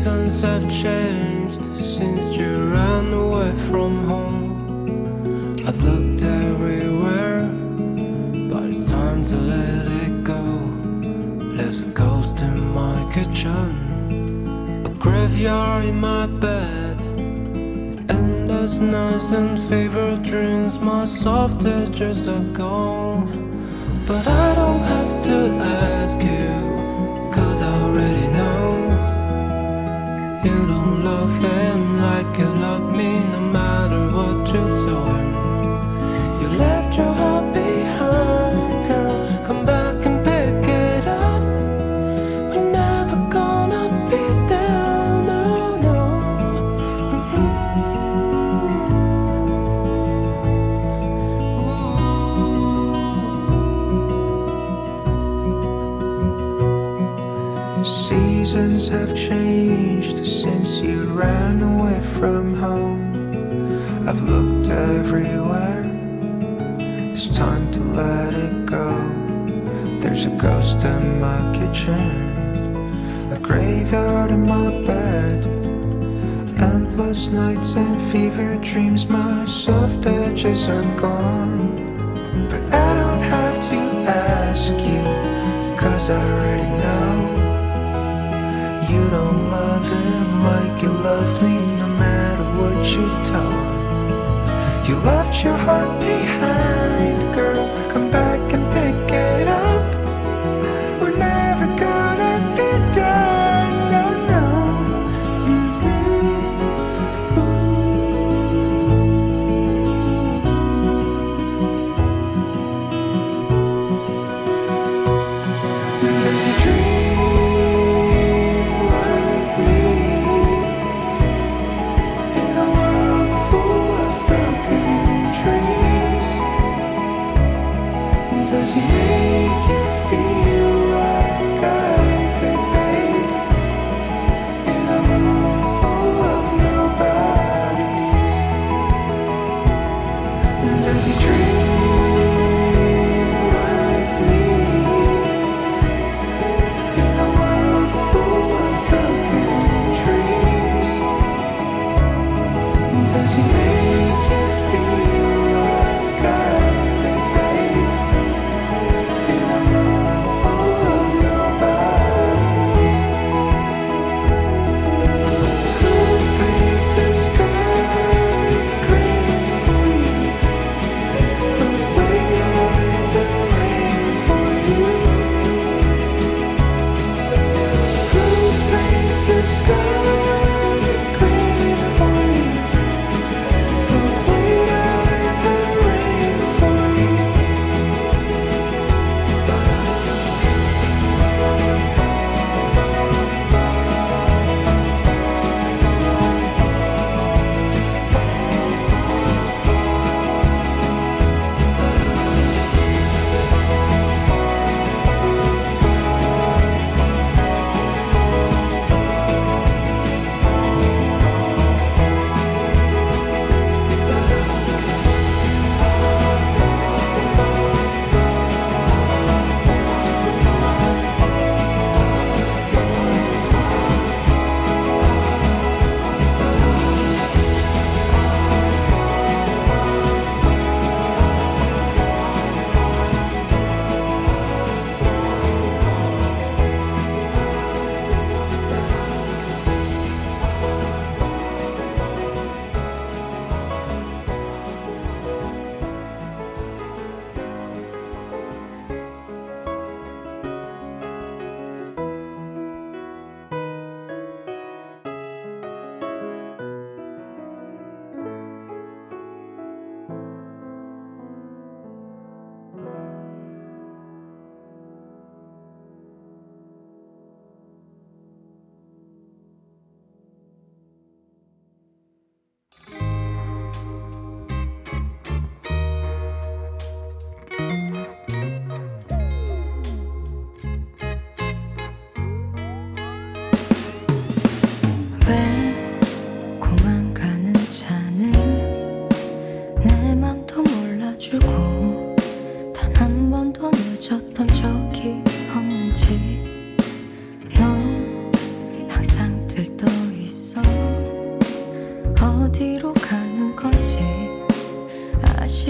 Seasons have changed since you ran away from home. I've looked everywhere, but it's time to let it go. There's a ghost in my kitchen, a graveyard in my bed. Endless nights and fever dreams, my soft edges are gone. But I don't have to ask third. In my kitchen, a graveyard in my bed. Endless nights and fever dreams, my soft edges are gone. But I don't have to ask you, cause I already know. You don't love him like you loved me, no matter what you tell him. You left your heart behind, girl. Come back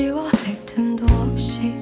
지워 할 틈도 없이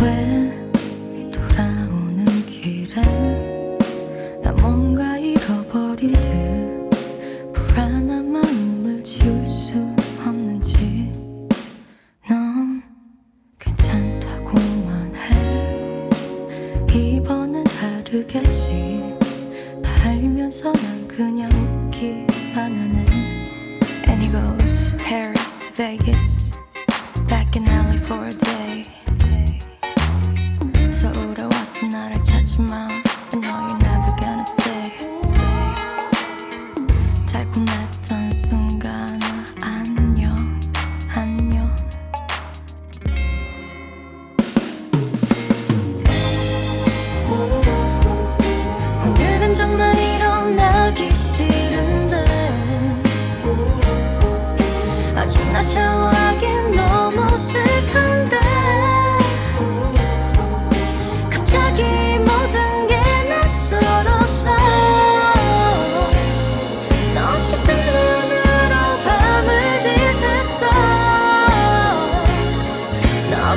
when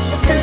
제나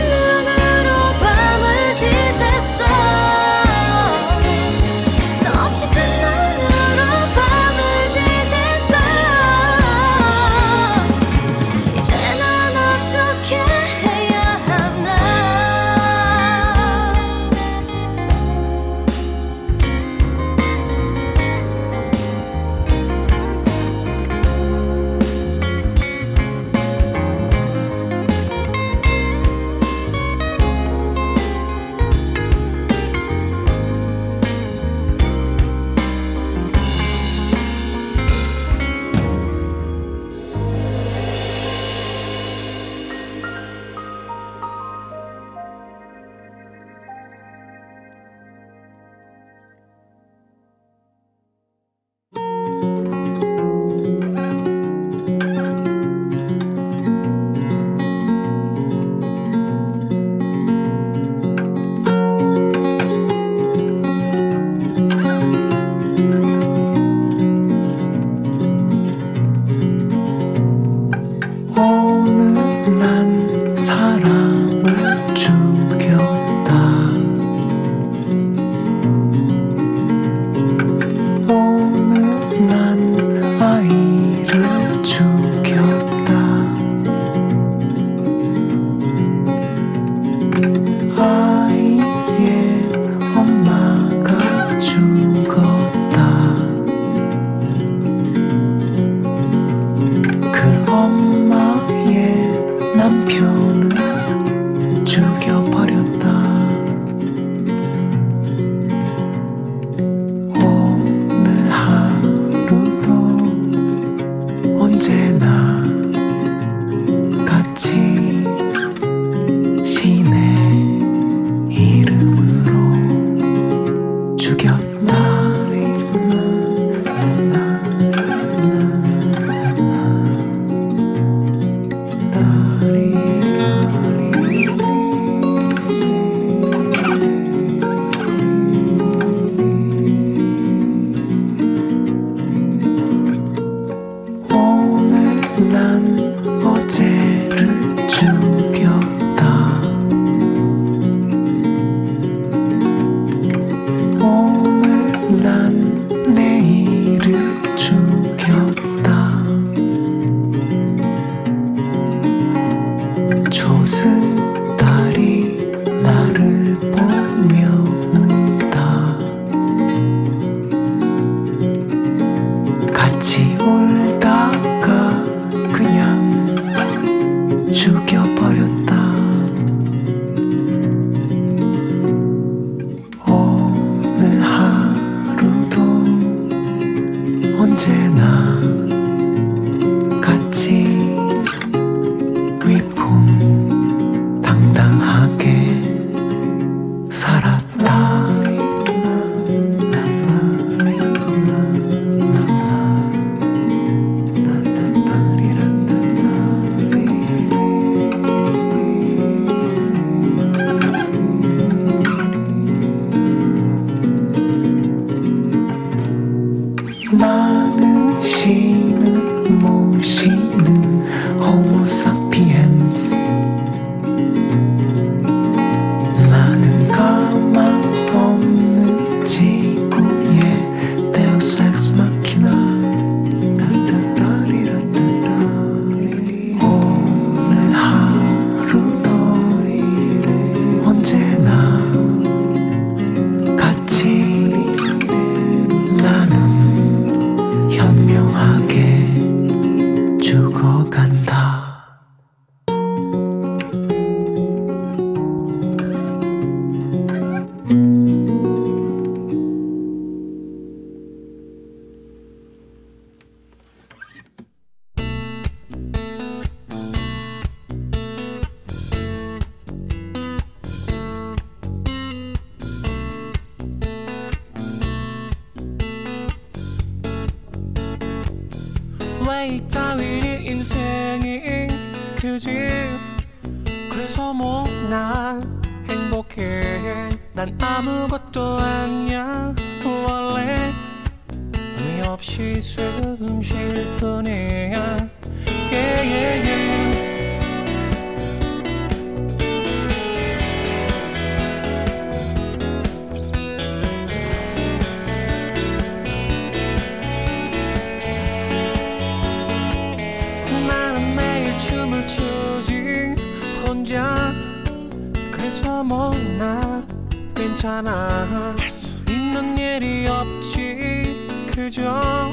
내서 먹나? 괜찮아. 할 수 있는 일이 없지. 그저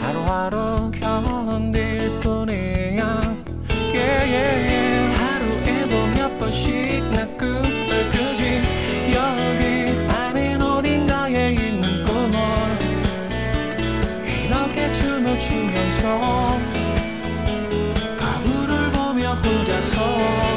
하루하루 견딜 뿐이야. Yeah, yeah, yeah. 하루에도 몇 번씩 나 꿈을 꾸지. 여기 아닌 어딘가에 있는 꿈을 이렇게 춤을 추면서 거울을 보며 혼자서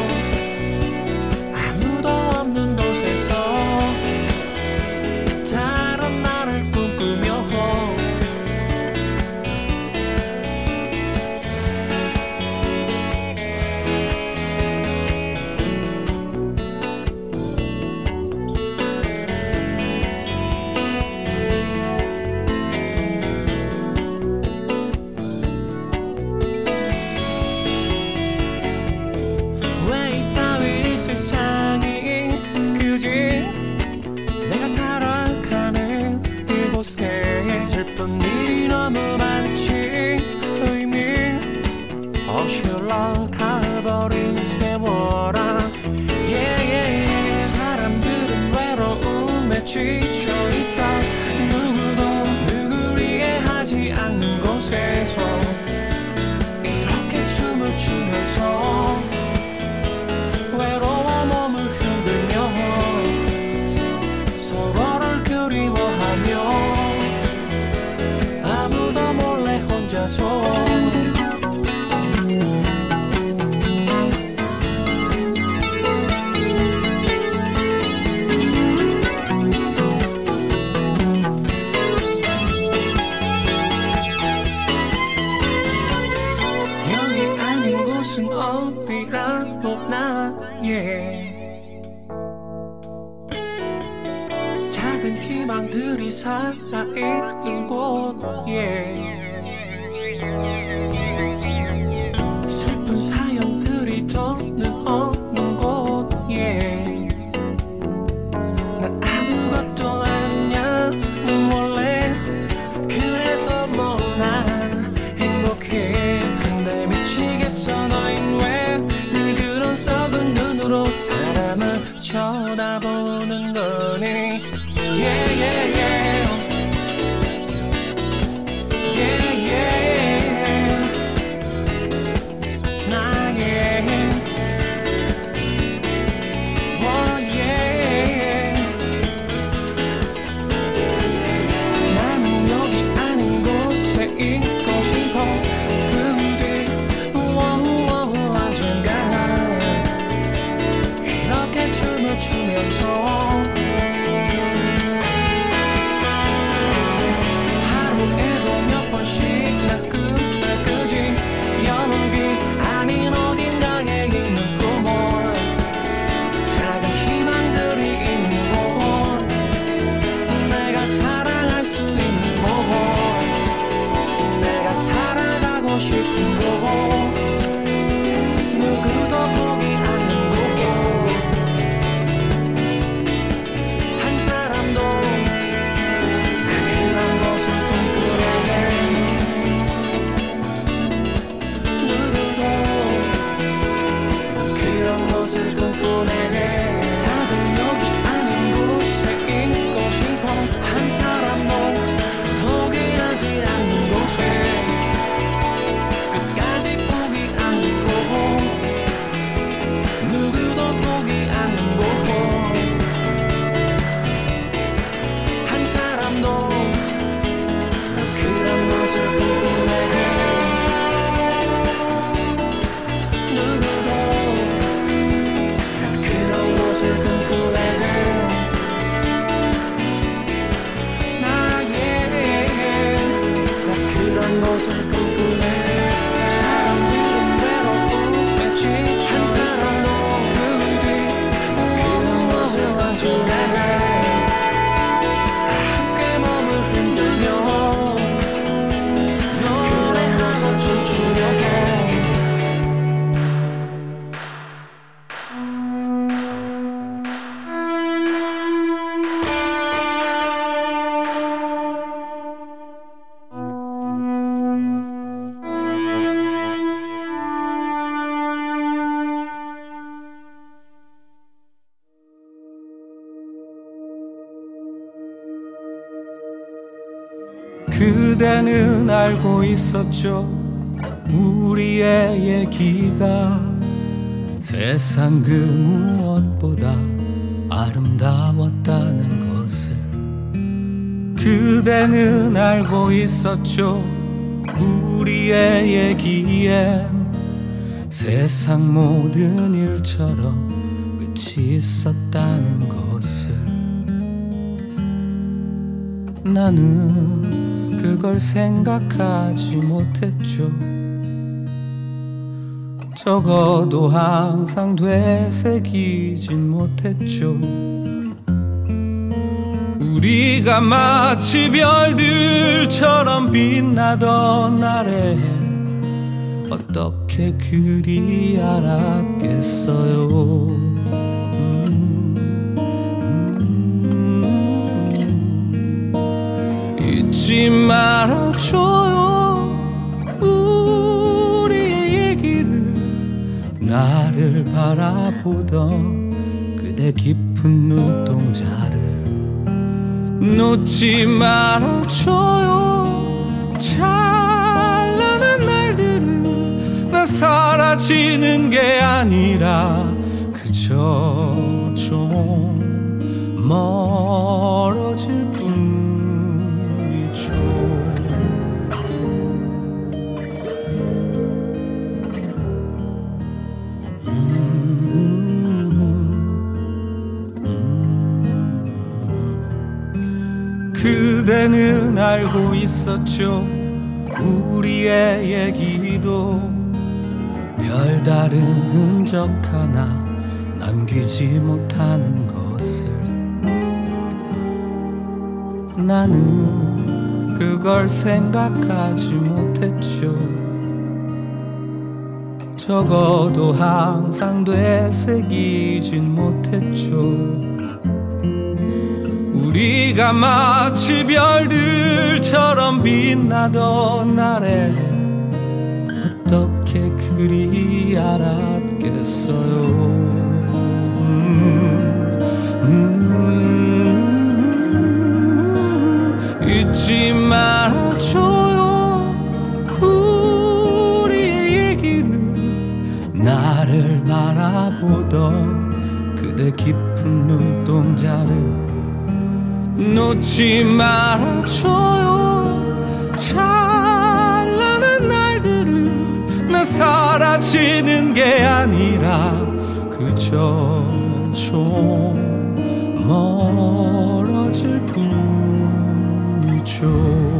그대는 알고 있었죠. 우리의 얘기가 세상 그 무엇보다 아름다웠다는 것을. 그대는 알고 있었죠. 우리의 얘기엔 세상 모든 일처럼 끝이 있었다는 것을. 나는 그걸 생각하지 못했죠. 적어도 항상 되새기진 못했죠. 우리가 마치 별들처럼 빛나던 날에 어떻게 그리 알았겠어요. 잊지 말아줘요. 우리의 얘기를 나를 바라보던 그대 깊은 눈동자를 놓지 말아줘요. 찬란한 날들은 나 사라지는 게 아니라 그저 좀 멀어질 그대는 알고 있었죠. 우리의 얘기도 별다른 흔적 하나 남기지 못하는 것을. 나는 그걸 생각하지 못했죠. 적어도 항상 되새기진 못했죠 우리가 마치 별들처럼 빛나던 날에 어떻게 그리 알았겠어요 음, 음, 잊지 말아줘요 우리의 얘기를 나를 바라보던 그대 깊은 눈동자를 놓지 말아줘요. 찬란한 날들은 나 사라지는 게 아니라 그저 좀 멀어질 뿐이죠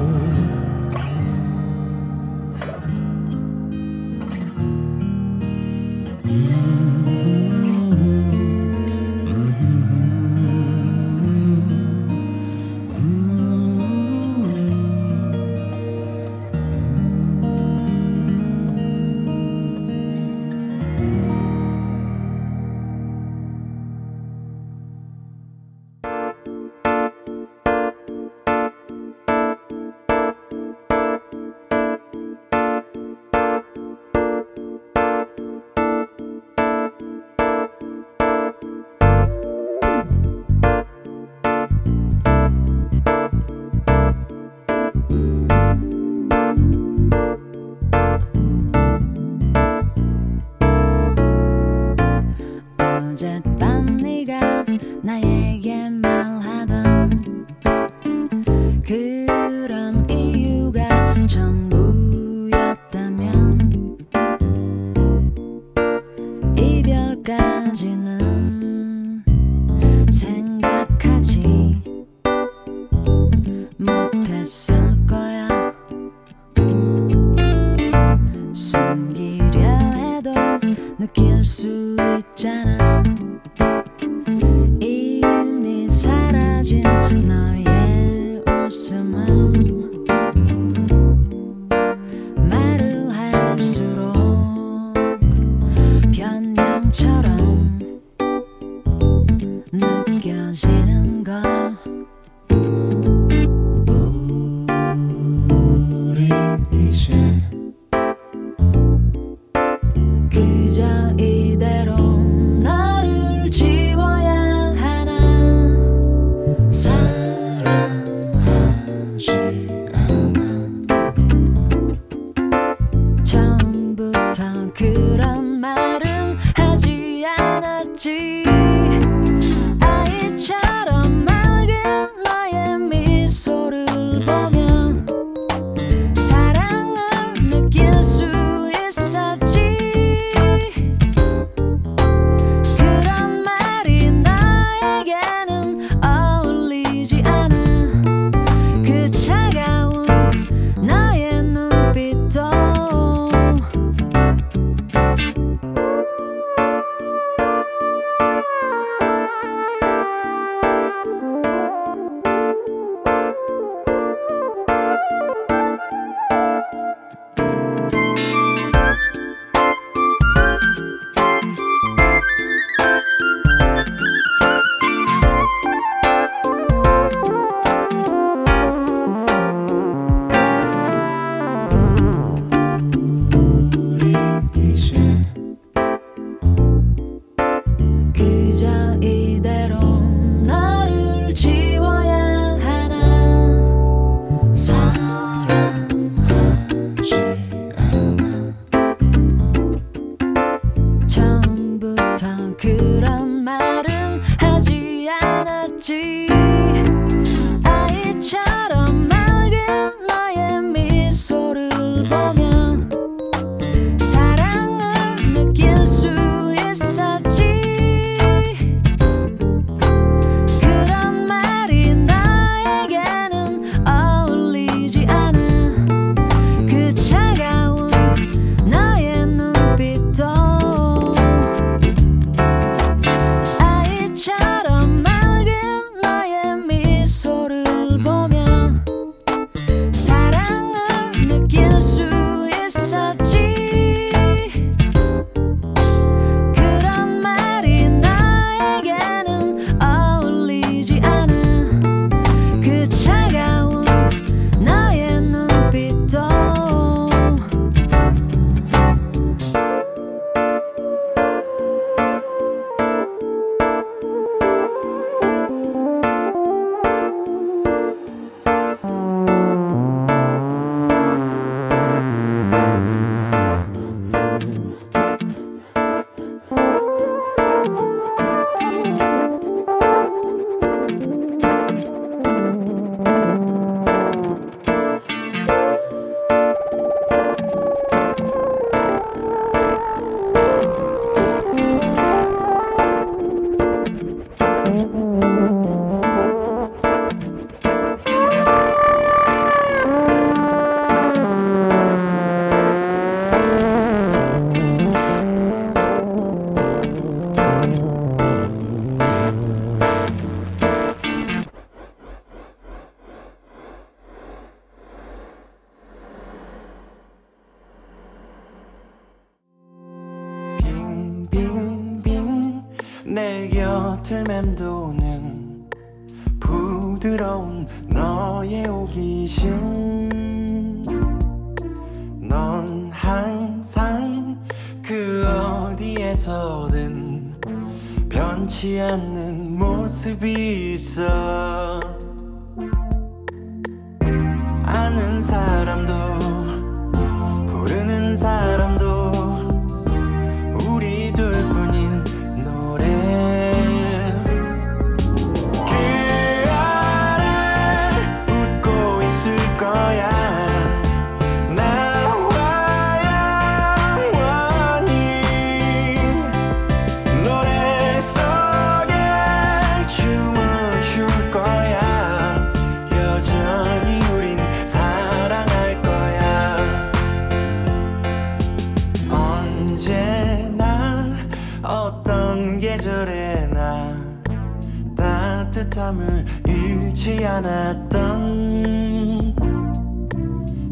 않았던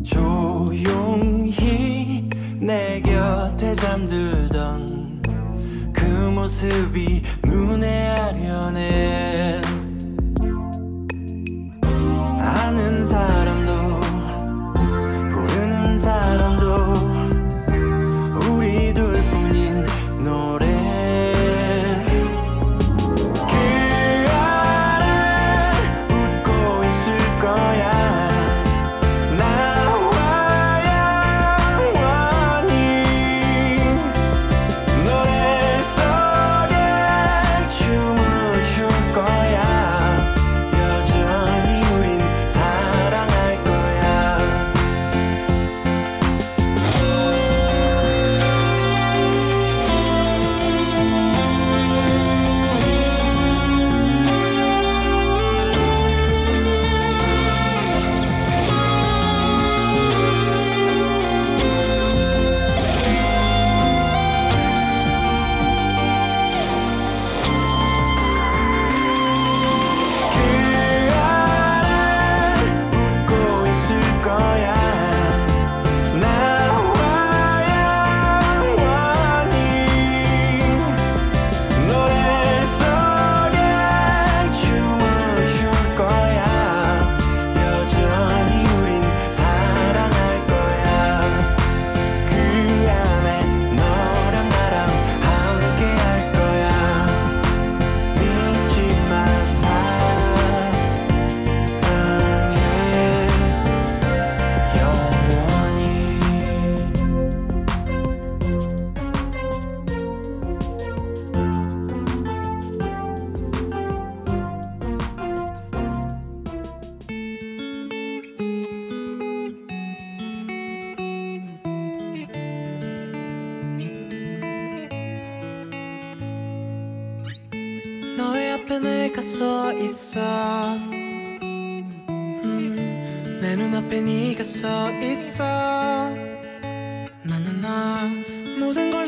조용히 내 곁에 잠들던 그 모습이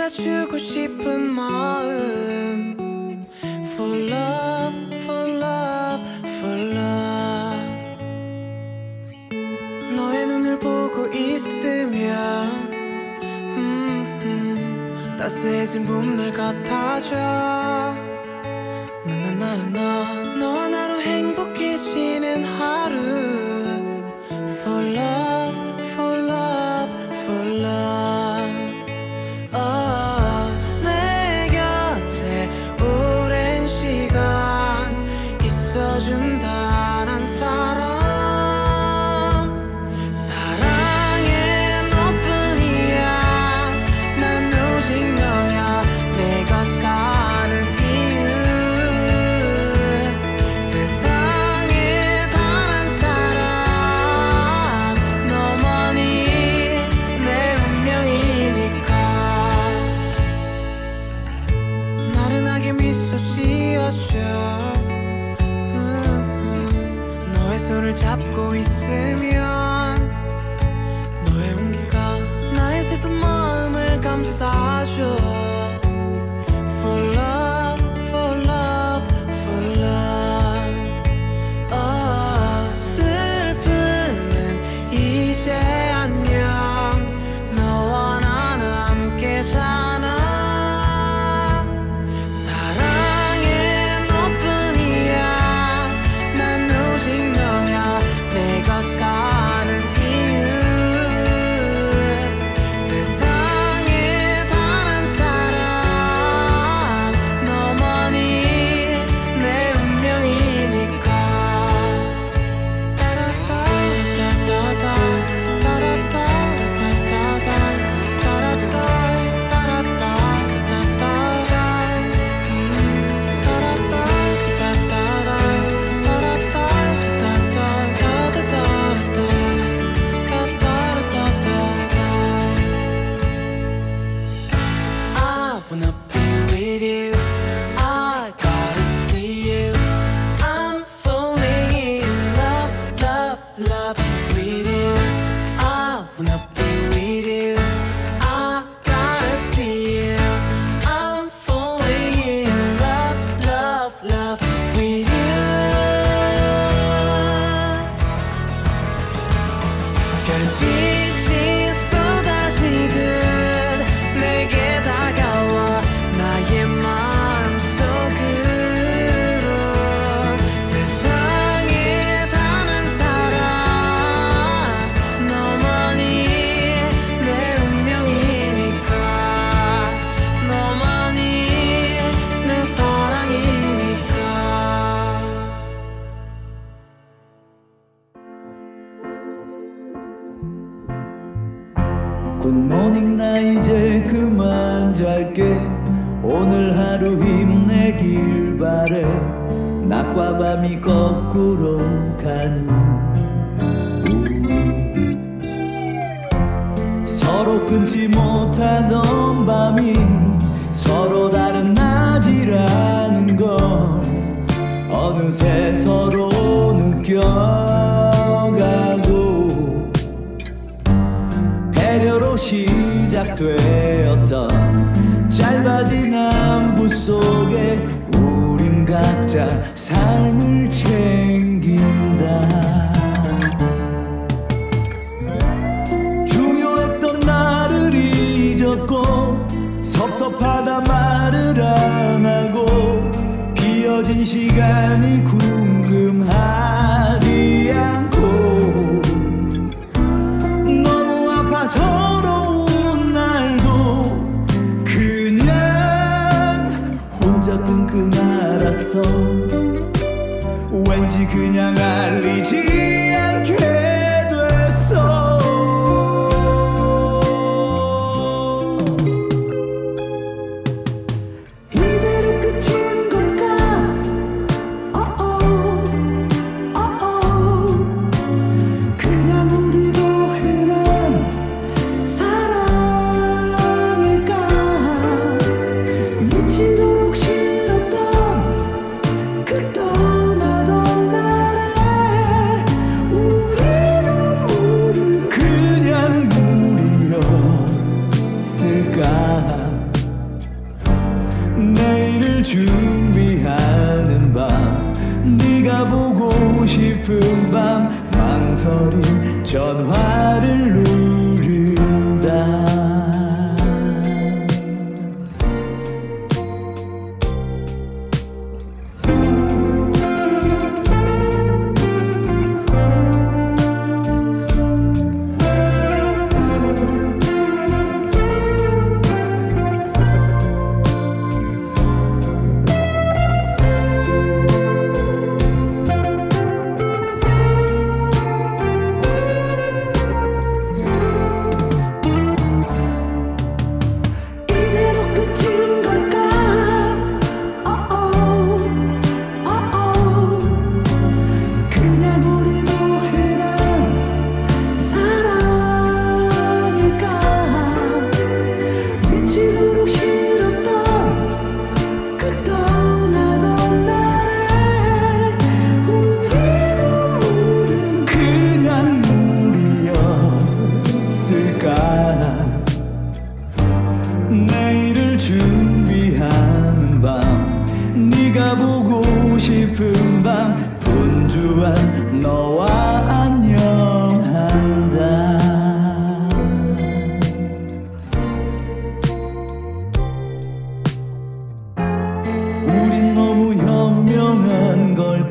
주고 싶은 마음. For love, for love, for love. 너의 눈을 보고 있으면 음, 음, 따스해진 봄날 같아져.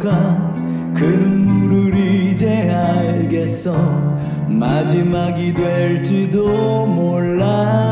이유가 그 눈물을 이제 알겠어. 마지막이 될지도 몰라.